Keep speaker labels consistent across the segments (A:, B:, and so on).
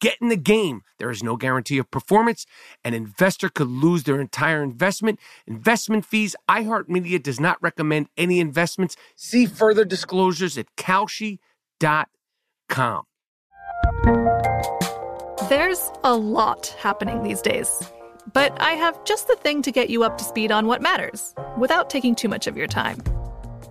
A: Get in the game. There is no guarantee of performance. An investor could lose their entire investment. Investment fees. iHeartMedia does not recommend any investments. See further disclosures at Kalshi.com.
B: There's a lot happening these days, but I have just the thing to get you up to speed on what matters without taking too much of your time.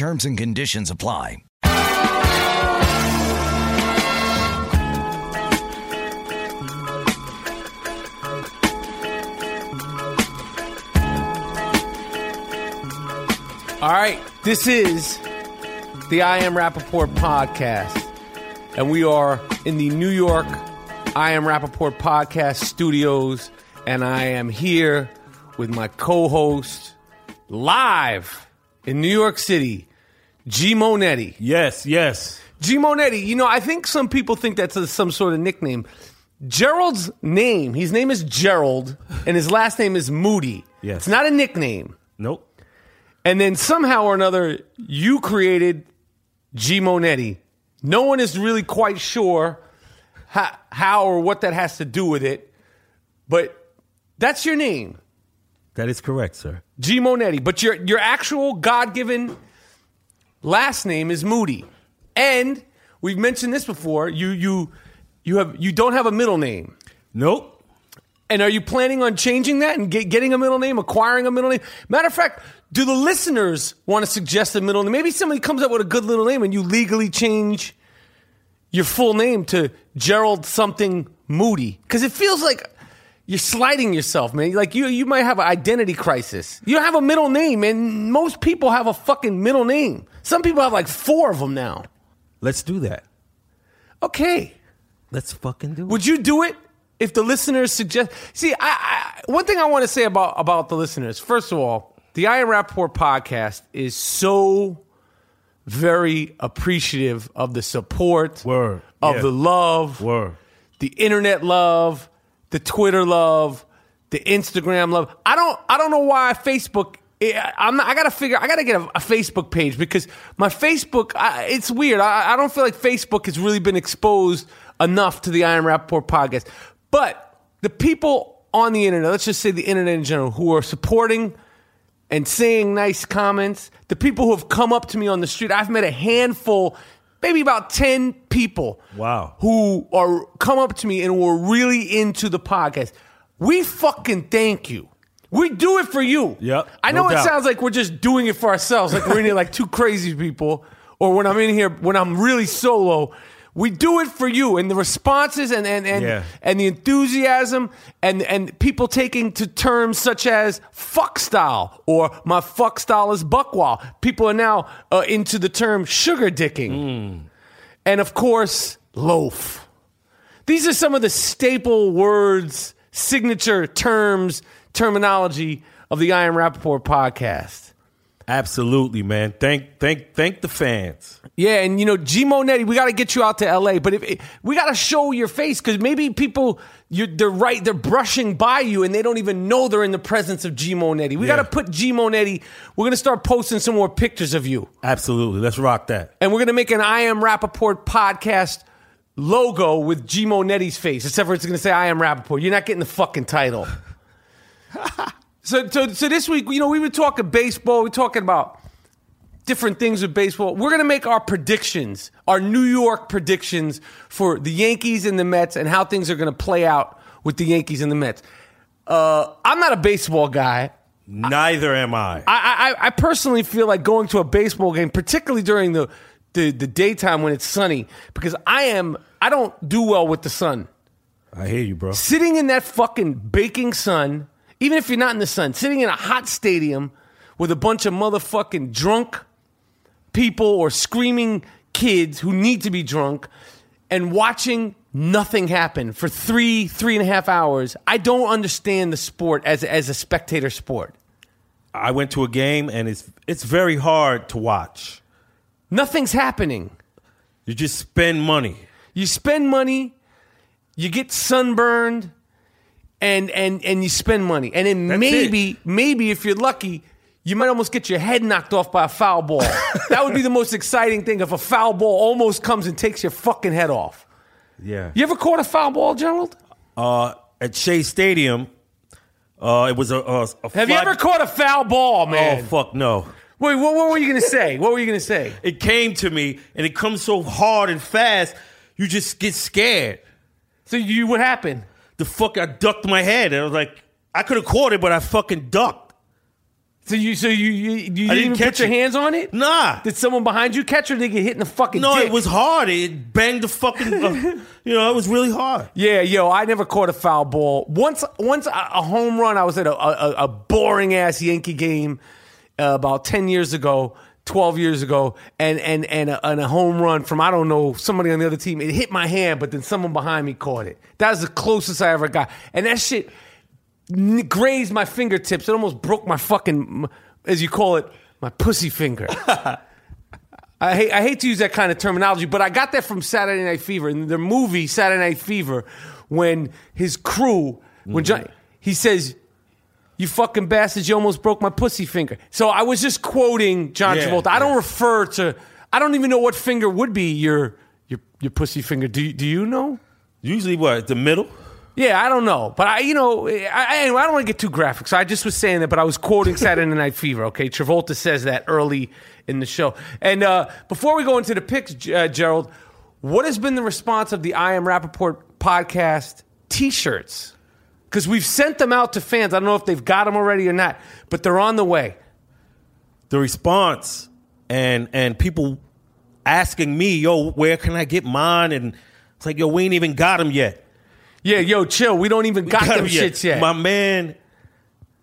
C: Terms and conditions apply.
A: All right, this is the I Am Rapaport podcast, and we are in the New York I Am Rapaport podcast studios, and I am here with my co host live in New York City, G Monetti.
D: Yes, yes.
A: G Monetti, you know, I think some people think that's a, some sort of nickname. Gerald's name, his name is Gerald, and his last name is Moody.
D: Yes.
A: It's not a nickname.
D: Nope.
A: And then somehow or another, you created G Monetti. No one is really quite sure how, how or what that has to do with it, but that's your name,
D: That is correct, sir.
A: G Monetti. But your your actual God given last name is Moody, and we've mentioned this before. You you you have you don't have a middle name.
D: Nope.
A: And are you planning on changing that and get, getting a middle name, acquiring a middle name? Matter of fact, do the listeners want to suggest a middle name? Maybe somebody comes up with a good little name and you legally change your full name to Gerald something Moody. Because it feels like you're sliding yourself, man. Like you, you might have an identity crisis. You don't have a middle name, and most people have a fucking middle name. Some people have like four of them now.
D: Let's do that.
A: Okay.
D: Let's fucking do it.
A: Would you do it if the listeners suggest? See, I, I one thing I want to say about about the listeners. First of all, the I Am Rapaport podcast is so very appreciative of the support,
D: Word.
A: of
D: Yeah.
A: the love,
D: Word.
A: the internet love, the Twitter love, the Instagram love. I don't I don't know why Facebook. I- I'm not, I gotta figure. I gotta get a, a Facebook page because my Facebook. I, it's weird. I, I don't feel like Facebook has really been exposed enough to the I Am Rapaport podcast. But the people on the internet, let's just say the internet in general, who are supporting and saying nice comments, the people who have come up to me on the street, I've met a handful, maybe about 10 people.
D: Wow.
A: Who are come up to me and were really into the podcast. We fucking thank you. We do it for you.
D: Yep,
A: I know
D: no
A: it
D: doubt.
A: sounds like we're just doing it for ourselves, like we're in here like two crazy people, or when I'm in here, when I'm really solo, We do it for you, and the responses and and and,
D: Yeah.
A: and the enthusiasm and and people taking to terms such as fuck style or my fuck style is buckwall. People are now uh, into the term sugar dicking, and of course loaf. These are some of the staple words, signature terms, terminology of the I Am Rapaport podcast.
D: Absolutely, man. Thank thank thank the fans.
A: Yeah, and you know, G Monetti, we got to get you out to LA, but if we got to show your face because maybe people you're, they're right, they're brushing by you and they don't even know they're in the presence of G Monetti. We
D: Yeah.
A: got to put G Monetti. We're gonna start posting some more pictures of you,
D: Absolutely. Let's rock that.
A: and we're gonna make an I Am Rapaport podcast logo with G Monetti's face, except for it's gonna say I Am Rapaport. You're not getting the fucking title. so, so, so this week, you know, we were talking baseball. We were talking about different things with baseball. We're going to make our predictions, our New York predictions for the Yankees and the Mets and how things are going to play out with the Yankees and the Mets. Uh, I'm not a baseball guy.
D: Neither am I.
A: I, I, I personally feel like going to a baseball game, particularly during the, the, the daytime when it's sunny, because I am I don't do well with the sun.
D: I hear you, bro.
A: Sitting in that fucking baking sun, even if you're not in the sun, sitting in a hot stadium with a bunch of motherfucking drunk people or screaming kids who need to be drunk and watching nothing happen for three, three and a half hours. I don't understand the sport as, as a spectator sport.
D: I went to a game and it's it's very hard to watch.
A: Nothing's happening.
D: You just spend money.
A: You spend money, you get sunburned, and and and you spend money, and then
D: That's
A: maybe maybe if you're lucky, you might almost get your head knocked off by a foul ball. that would be the most exciting thing if a foul ball almost comes and takes your fucking head off.
D: Yeah.
A: You ever caught a foul ball, Gerald?
D: Uh, at Shea Stadium, uh, it was a, a, a
A: Have you ever caught a foul ball, man?
D: Oh fuck no!
A: Wait, what, what were you gonna say? What were you gonna say?
D: It came to me and it comes so hard and fast, you just get scared.
A: So you, what happened?
D: The fuck, I ducked my head and I was like, I could have caught it, but I fucking ducked.
A: So you, so you, you, you didn't, even
D: catch
A: put your
D: it.
A: hands on it?
D: Nah.
A: Did someone behind you catch or did get hit in the fucking
D: No,
A: dick?
D: it was hard. It banged the fucking. uh, you know, it was really hard.
A: Yeah, yo, I never caught a foul ball. Once, once a, a home run. I was at a, a, a boring ass Yankee game uh, about ten years ago, twelve years ago, and and and a, and a home run from I don't know somebody on the other team. It hit my hand, but then someone behind me caught it. That was the closest I ever got, and that shit grazed my fingertips. It almost broke my fucking, as you call it, my pussy finger. I hate, I hate to use that kind of terminology, but I got that from Saturday Night Fever. In the movie Saturday Night Fever, when his crew, when John, mm. he says, "You fucking bastards, you almost broke my pussy finger." So I was just quoting John
D: Yeah,
A: Travolta. I don't refer to. I don't even know what finger would be your your your pussy finger. Do you, do you know?
D: Usually, what the middle?
A: Yeah, I don't know, but I, you know, I, I, I don't want to get too graphic. So I just was saying that, but I was quoting Saturday Night Fever. Okay, Travolta says that early in the show. And uh, before we go into the picks, uh, Gerald, what has been the response of the I Am Rapaport podcast T-shirts? Because we've sent them out to fans. I don't know if they've got them already or not, but they're on the way.
D: The response and and people asking me, "Yo, where can I get mine?" And it's like, "Yo, we ain't even got them yet."
A: Yeah, yo, chill. We don't even got,
D: Got
A: them
D: 'em
A: shits yet.
D: My man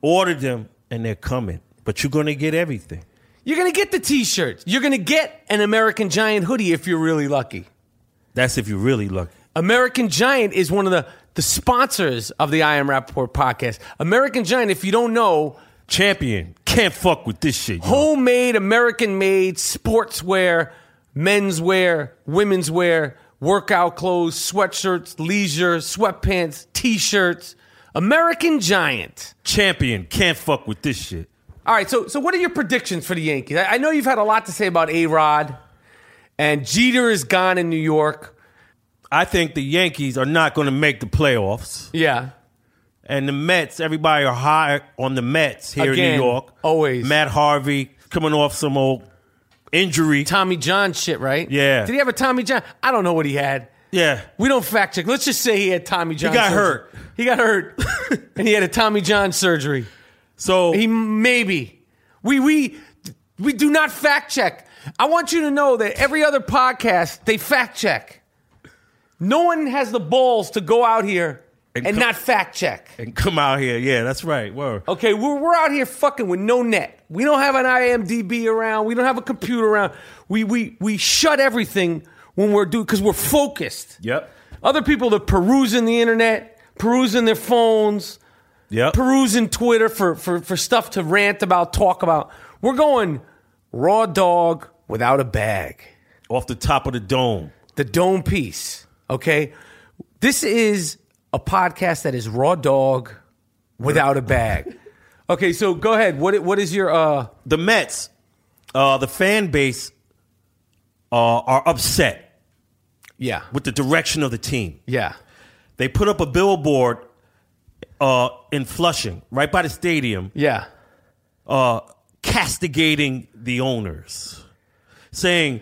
D: ordered them, and they're coming. But you're gonna get everything.
A: You're gonna get the T-shirts. You're gonna get an American Giant hoodie if you're really lucky.
D: That's if you're really lucky.
A: American Giant is one of the, the sponsors of the I Am Rapaport podcast. American Giant, if you don't know,
D: Champion can't fuck with this shit. yo.
A: homemade, American made sportswear, menswear, women's wear, workout clothes, sweatshirts, leisure, sweatpants, t shirts. American Giant.
D: Champion can't fuck with this shit.
A: All right, so so what are your predictions for the Yankees? I, I know you've had a lot to say about A Rod, and Jeter is gone in New York.
D: I think the Yankees are not going to make the playoffs,
A: Yeah.
D: and the Mets. Everybody are high on the Mets here
A: Again,
D: in New York.
A: always.
D: Matt Harvey coming off some old injury.
A: Tommy John shit, right?
D: Yeah.
A: Did he have a Tommy John? I don't know what he had.
D: Yeah,
A: We don't fact check. Let's just say he had Tommy John.
D: He got
A: surgery.
D: hurt.
A: He got hurt, and he had a Tommy John surgery.
D: so
A: He maybe we we we do not fact check. I want you to know that every other podcast they fact check. No one has the balls to go out here and,
D: And
A: not fact check.
D: and come out here. Yeah, that's right. Word.
A: Okay, we're, we're out here fucking with no net. We don't have an IMDb around. We don't have a computer around. We we we shut everything when we're doing because we're focused.
D: Yep.
A: Other people are perusing the internet, perusing their phones,
D: Yep.
A: perusing Twitter for, for, for stuff to rant about, talk about. We're going raw dog without a bag.
D: Off the top of the dome.
A: The dome piece. Okay? This is a podcast that is raw dog without a bag. Okay, so go ahead. What what is your uh
D: The Mets, uh, the fan base, uh, are upset
A: yeah.
D: with the direction of the team.
A: Yeah.
D: They put up a billboard uh, in Flushing, right by the stadium,
A: Yeah.
D: uh, castigating the owners, saying,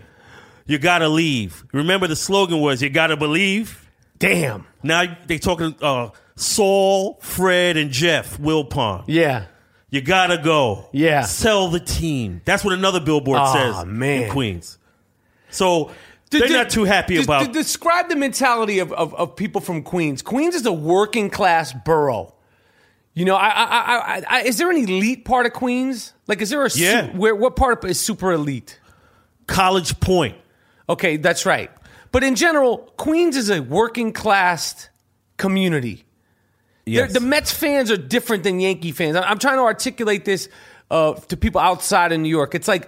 D: "You gotta leave." Remember, the slogan was, "You gotta believe."
A: Damn.
D: Now they talking uh, Saul, Fred, and Jeff Wilpon.
A: Yeah.
D: You gotta go.
A: Yeah.
D: Sell the team. That's what another billboard
A: Aw,
D: says
A: man.
D: in Queens. So they're
A: d-
D: not too happy
A: d-
D: about.
A: d- describe the mentality of, of, of people from Queens. Queens is a working class borough. You know, I, I, I, I, is there an elite part of Queens? Like, is there a su-
D: Yeah.
A: where what part is super elite?
D: College Point.
A: Okay, that's right. But in general, Queens is a working class community.
D: Yes.
A: The, Mets fans are different than Yankee fans. I'm trying to articulate this uh, to people outside of New York. It's like,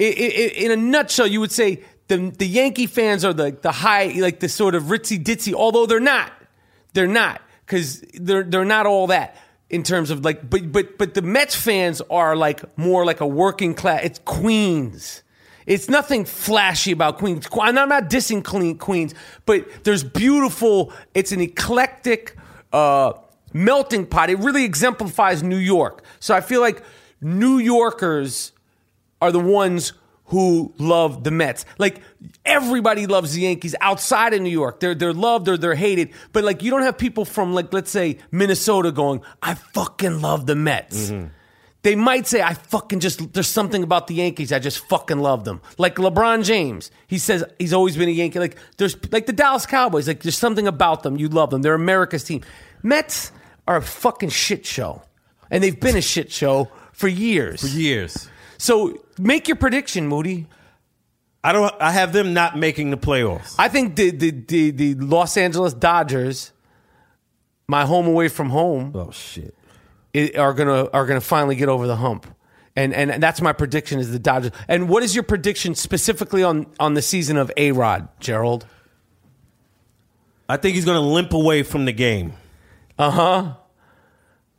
A: i i i- in a nutshell, you would say the the Yankee fans are the the high, like the sort of ritzy ditzy. Although they're not, they're not because they're they're not all that in terms of like. But but but the Mets fans are like more like a working class. It's Queens. It's nothing flashy about Queens. I'm not dissing Queens, but there's beautiful. It's an eclectic uh, melting pot. It really exemplifies New York. So I feel like New Yorkers are the ones who love the Mets. Like everybody loves the Yankees outside of New York. They're they're loved or they're hated. But like you don't have people from like let's say Minnesota going, I fucking love the Mets. They might say, I fucking just, there's something about the Yankees. I just fucking love them. Like LeBron James. He says he's always been a Yankee. Like, there's, like the Dallas Cowboys. Like, there's something about them. You love them. They're America's team. Mets are a fucking shit show. And they've been a shit show for years.
D: For years.
A: So make your prediction, Moody.
D: I don't. I have them not making the playoffs.
A: I think the, the, the, the Los Angeles Dodgers, my home away from home,
D: oh shit.
A: Are gonna are gonna finally get over the hump, and and that's my prediction is the Dodgers. And what is your prediction specifically on on the season of A Rod, Gerald?
D: I think he's going to limp away from the game.
A: Uh huh.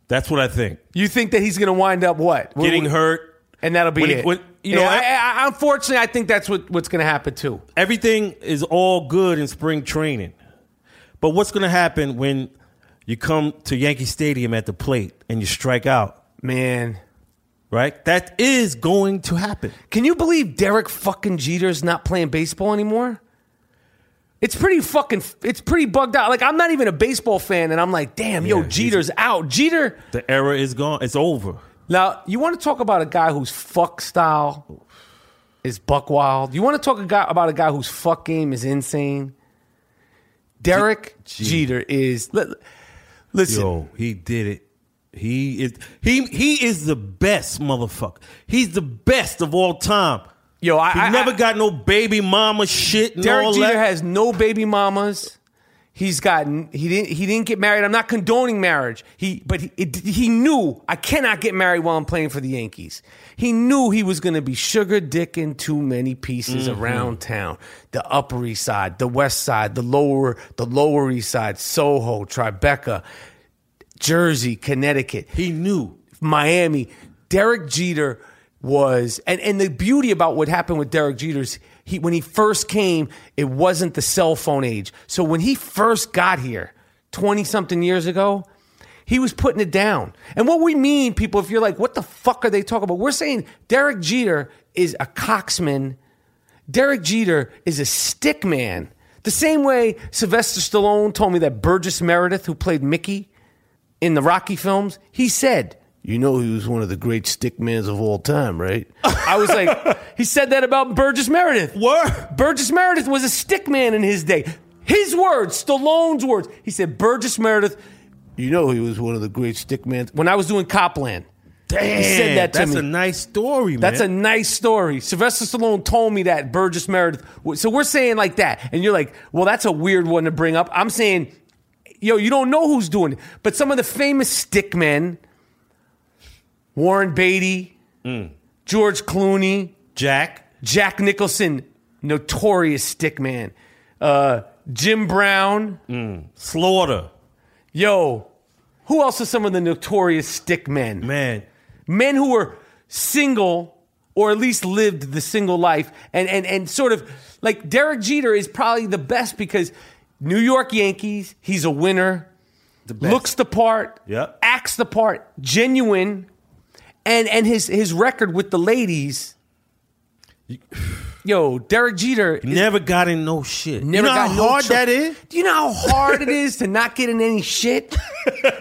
D: That's what I think.
A: You think that he's gonna wind up what
D: Getting
A: What-
D: hurt.
A: and that'll be
D: When he-
A: it.
D: when- you know,
A: Yeah,
D: I-
A: I, unfortunately, I think that's what, what's gonna happen too.
D: Everything is all good in spring training, but what's going to happen when you come to Yankee Stadium at the plate and you strike out?
A: Man,
D: Right. That is going to happen.
A: can you believe Derek fucking Jeter's not playing baseball anymore? It's pretty fucking. It's pretty bugged out. Like I'm not even a baseball fan, and I'm like, damn, yo,
D: Yeah, he's-
A: Jeter's out. Jeter.
D: The era is gone. It's over.
A: Now, you want to talk about a guy whose fuck style is buck wild? You want to talk a guy, about a guy whose fuck game is insane? Derek Jeter is. li- Listen,
D: Yo, he did it. He is he he is the best motherfucker. He's the best of all time.
A: yo, I,
D: He
A: I-
D: never
A: I-
D: got no baby mama shit
A: Derek Jeter
D: that.
A: has no baby mamas. He's gotten he didn't he didn't get married. I'm not condoning marriage. He but he, it, he knew I cannot get married while I'm playing for the Yankees. He knew he was going to be sugar dicking too many pieces
D: Mm-hmm.
A: around town. The Upper East Side, the West Side, the lower the Lower East Side, Soho, Tribeca, Jersey, Connecticut.
D: he knew.
A: Miami. Derek Jeter was, and, and the beauty about what happened with Derek Jeter's, he when he first came, it wasn't the cell phone age. So when he first got here, twenty something years ago, he was putting it down. And what we mean, people, if you're like, what the fuck are they talking about? We're saying Derek Jeter is a coxman. Derek Jeter is a stick man. The same way Sylvester Stallone told me that Burgess Meredith, who played Mickey, in the Rocky films, he said, "You know, he was one of the great stickmans of all time, right?" I was like, he said that about Burgess Meredith.
D: What?
A: Burgess Meredith was a stickman in his day. His words, Stallone's words. He said, Burgess Meredith, you know he was one of the great stickmen. When I was doing Copland,
D: Damn,
A: he said that to me.
D: that's
A: me.
D: a nice story, man.
A: That's a nice story. Sylvester Stallone told me that Burgess Meredith. So we're saying like that, and you're like, well, that's a weird one to bring up. I'm saying, yo, you don't know who's doing it, but some of the famous stickmen, Warren Beatty, George Clooney,
D: Jack.
A: Jack Nicholson, notorious stickman, uh, Jim Brown,
D: Slaughter.
A: yo. Who else are some of the notorious stickmen?
D: Man.
A: men who were single or at least lived the single life and and and sort of like Derek Jeter is probably the best because New York Yankees, he's a winner,
D: best.
A: looks the part,
D: Yep.
A: acts the part, genuine, and and his his record with the ladies. Yo, Derek Jeter is-
D: Never got in no shit.
A: Never
D: you know
A: got
D: how
A: no
D: hard that is?
A: Do you know how hard it is to not get in any shit?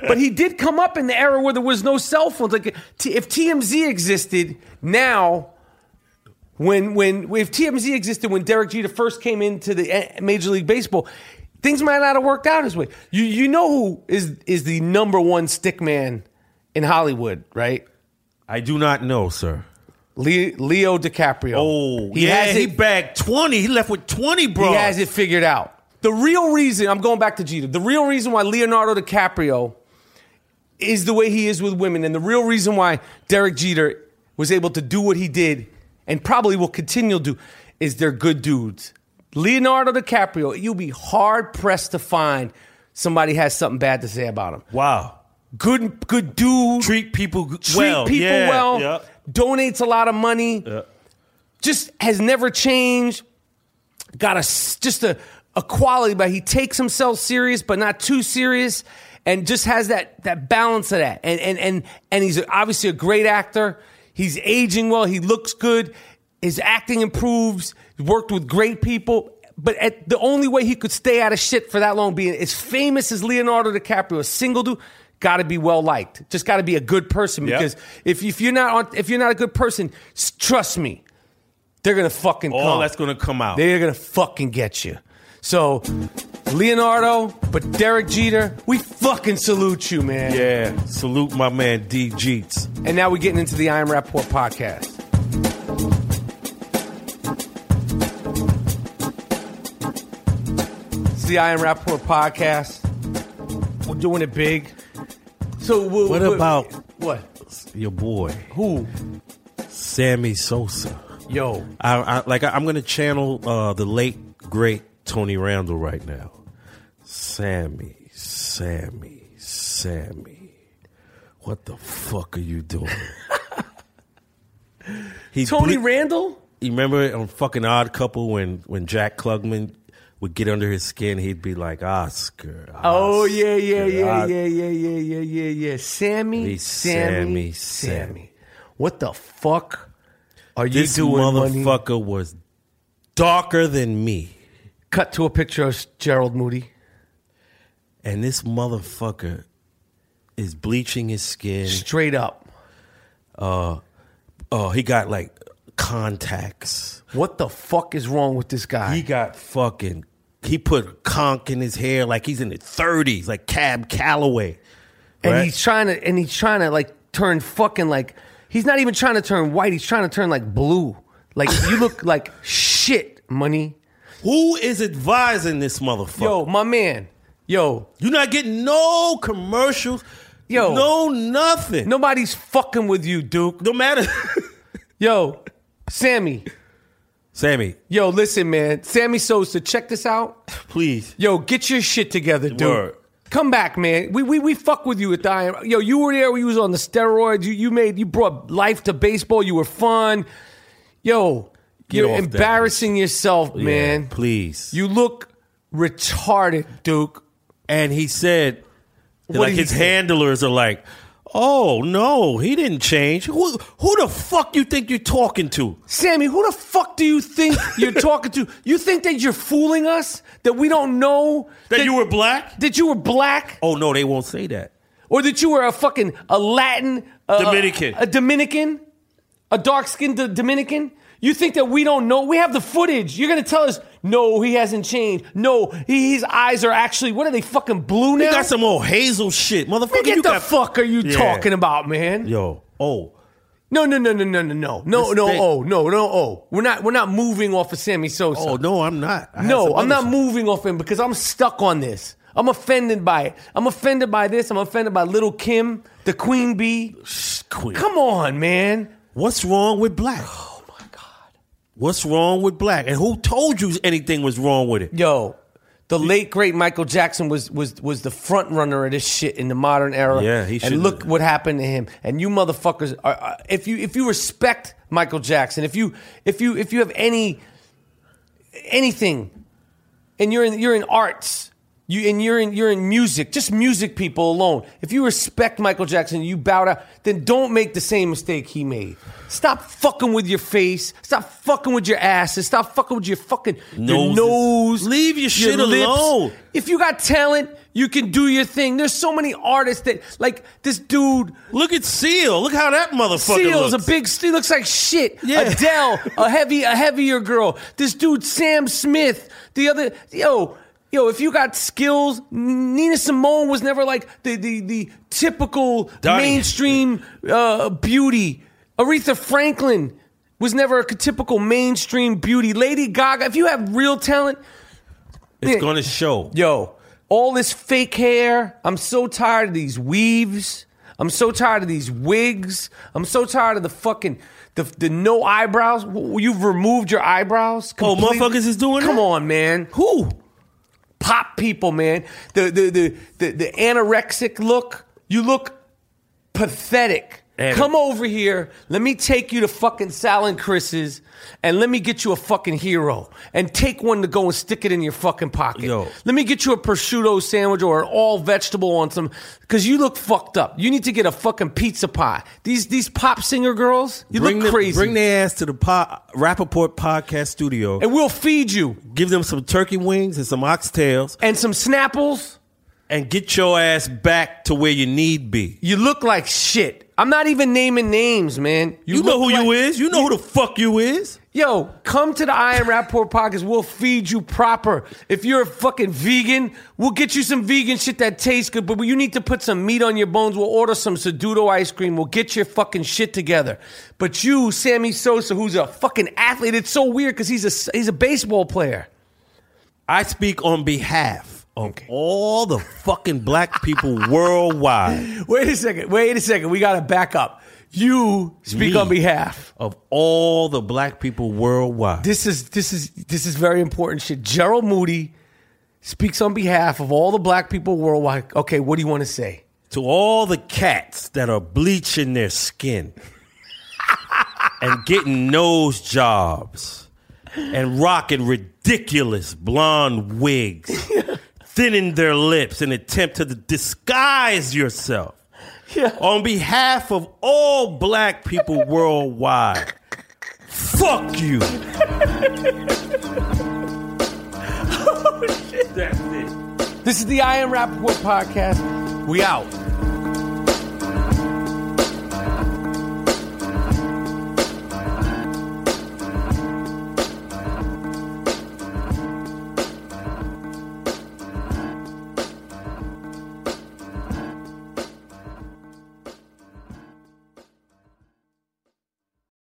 A: but he did come up in the era where there was no cell phones. Like t- if TMZ existed now, when when if TMZ existed when Derek Jeter first came into the eh, Major League Baseball, things might not have worked out his way. You you know who is is the number one stick man in Hollywood, right?
D: I do not know, sir.
A: Le- Leo DiCaprio.
D: Oh,
A: he
D: yeah,
A: has
D: he
A: it-
D: bagged 20. He left with 20, bro.
A: He has it figured out. The real reason, I'm going back to Jeter, the real reason why Leonardo DiCaprio is the way he is with women, and the real reason why Derek Jeter was able to do what he did and probably will continue to do is they're good dudes. Leonardo DiCaprio, you'll be hard pressed to find somebody has something bad to say about him.
D: Wow.
A: Good, good dude.
D: Treat people g-
A: treat
D: well.
A: people
D: Yeah,
A: well.
D: yeah.
A: Donates a lot of money
D: Yeah.
A: just has never changed. Got a s- just a, a quality, but he takes himself serious, but not too serious, and just has that that balance of that. And and and and he's obviously a great actor. He's aging well. He looks good. His acting improves. He worked with great people. But at, the only way he could stay out of shit for that long, being as famous as Leonardo DiCaprio, a single dude, got to be well liked. Just got to be a good person
D: Yep.
A: because if if you're not on, if you're not a good person, trust me, they're gonna fucking
D: All
A: come.
D: that's to come out.
A: They're gonna fucking get you. So, Leonardo, but Derek Jeter, we fucking salute you, man.
D: yeah. Salute my man, D. Jeets.
A: And now we're getting into the I Am Rapaport podcast. It's the I Am Rapaport podcast. We're doing it big. So, we-
D: What
A: we-
D: about-
A: what?
D: Your boy,
A: Who?
D: Sammy Sosa.
A: Yo,
D: I, I like. I, I'm going to channel uh, the late great Tony Randall right now. Sammy, Sammy, Sammy. What the fuck are you doing? He
A: Tony
D: ble-
A: Randall.
D: You remember on fucking Odd Couple when when Jack Klugman would get under his skin, he'd be like Oscar.
A: Oh yeah, yeah, yeah,
D: Os-
A: yeah, yeah, yeah, yeah, yeah, yeah. Sammy, Sammy,
D: Sammy,
A: Sammy. What the fuck are you
D: This
A: doing, money?
D: motherfucker was darker than me,
A: Cut to a picture of Gerald Moody.
D: and this motherfucker is bleaching his skin.
A: Straight up.
D: Uh, oh, he got like contacts.
A: What the fuck is wrong with this guy?
D: He got fucking. He put conk in his hair like he's in his thirties, like Cab Calloway.
A: and
D: right?
A: he's trying to and he's trying to like turn fucking like he's not even trying to turn white, he's trying to turn like blue. Like you look like shit, money.
D: Who is advising this motherfucker?
A: Yo, my man. Yo,
D: You're not getting no commercials.
A: Yo.
D: no nothing.
A: Nobody's fucking with you, Duke.
D: no matter.
A: Yo, Sammy.
D: Sammy,
A: Yo, listen, man. Sammy Sosa, check this out.
D: please.
A: Yo, get your shit together, dude.
D: Word.
A: Come back, man. We, we we fuck with you at the. Yo, you were there. when you was on the steroids. You you made you brought life to baseball. You were fun. Yo,
D: Get
A: you're
D: off that
A: embarrassing yourself, man.
D: Yeah, please.
A: You look retarded, Duke.
D: and he said,
A: What
D: like his
A: say?
D: handlers are like, "Oh no, he didn't change. Who who the fuck you think you're talking to?"
A: Sammy, who the fuck do you think you're talking to? You think that you're fooling us? That we don't know
D: That you were black?
A: that you were black?
D: Oh no, they won't say that.
A: or that you were a fucking a Latin uh,
D: Dominican.
A: a, Dominican, a dark skinned Dominican. You think that we don't know? We have the footage. You're gonna tell us No, he hasn't changed. No, he, his eyes are actually what are they fucking blue now?
D: You got some old hazel shit, motherfucker.
A: What the
D: got
A: fuck are you
D: Yeah.
A: talking about, man?
D: Yo, oh,
A: No, no, no, no, no, no, no, no, no. Oh, no, no. Oh, we're not. We're not moving off of Sammy Sosa.
D: oh no, I'm not. I
A: no, I'm not moving off him because I'm stuck on this. I'm offended by it. I'm offended by this. I'm offended by Lil' Kim, the Queen Bee.
D: Queen.
A: Come on, man.
D: What's wrong with black? What's wrong with black? And who told you anything was wrong with it?
A: Yo, the late great Michael Jackson was was was the front runner of this shit in the modern era.
D: Yeah, he should've-
A: look what happened to him. And you motherfuckers are if you if you respect Michael Jackson, if you if you if you have any anything, and you're in you're in arts. You, and you're in you're in music, just music people alone. If you respect Michael Jackson, you bow down, then don't make the same mistake he made. Stop fucking with your face. Stop fucking with your asses. Stop fucking with your fucking your nose.
D: Leave your shit alone.
A: If you got talent, you can do your thing. There's so many artists that like this dude.
D: Look at Seal. Look how that motherfucker
A: Seal's
D: looks.
A: a big. He looks like shit.
D: Yeah.
A: Adele, a heavy, a heavier girl. This dude, Sam Smith. The other, yo, yo. If you got skills, Nina Simone was never like the the the typical
D: Donnie.
A: mainstream uh, beauty. Aretha Franklin was never a typical mainstream beauty. Lady Gaga. If you have real talent,
D: it's to show.
A: Yo, all this fake hair. I'm so tired of these weaves. I'm so tired of these wigs. I'm so tired of the fucking the, the no eyebrows. You've removed your eyebrows.
D: Oh, motherfuckers is doing
A: Come
D: that?
A: on, man. Who? People, man. The the the the, the anorexic look. You look pathetic.
D: And-
A: Come over here. Let me take you to fucking Sal and Chris's and let me get you a fucking hero and take one to go and stick it in your fucking pocket.
D: Yo.
A: Let me get you a prosciutto sandwich or an all vegetable on some because you look fucked up. You need to get a fucking pizza pie. These these pop singer girls, you
D: bring
A: look
D: them-
A: crazy.
D: Bring their ass to the po- Rapaport podcast studio.
A: and we'll feed you
D: give them some turkey wings and some oxtails,
A: and some Snapples.
D: And get your ass back to where you need be.
A: You look like shit. I'm not even naming names, man.
D: You, know who
A: like-
D: you is. You know who the fuck you is.
A: Yo, come to the I Am Rapaport Pockets. We'll feed you proper. If you're a fucking vegan, we'll get you some vegan shit that tastes good, but you need to put some meat on your bones. We'll order some Sedutto ice cream. We'll get your fucking shit together. But you, Sammy Sosa, who's a fucking athlete, it's so weird because he's a, he's a baseball player.
D: I speak on behalf of all the fucking black people worldwide.
A: Wait a second. Wait a second. We got to back up. You speak
D: Me.
A: on behalf.
D: Of all the black people worldwide.
A: This is this is this is very important shit. Gerald Moody speaks on behalf of all the black people worldwide. Okay, what do you want to say?
D: to all the cats that are bleaching their skin and getting nose jobs and rocking ridiculous blonde wigs, thinning their lips in attempt to disguise yourself.
A: Yeah.
D: On behalf of all black people worldwide, fuck you. Oh, That's it.
A: This is the I Am Rapaport podcast. We out.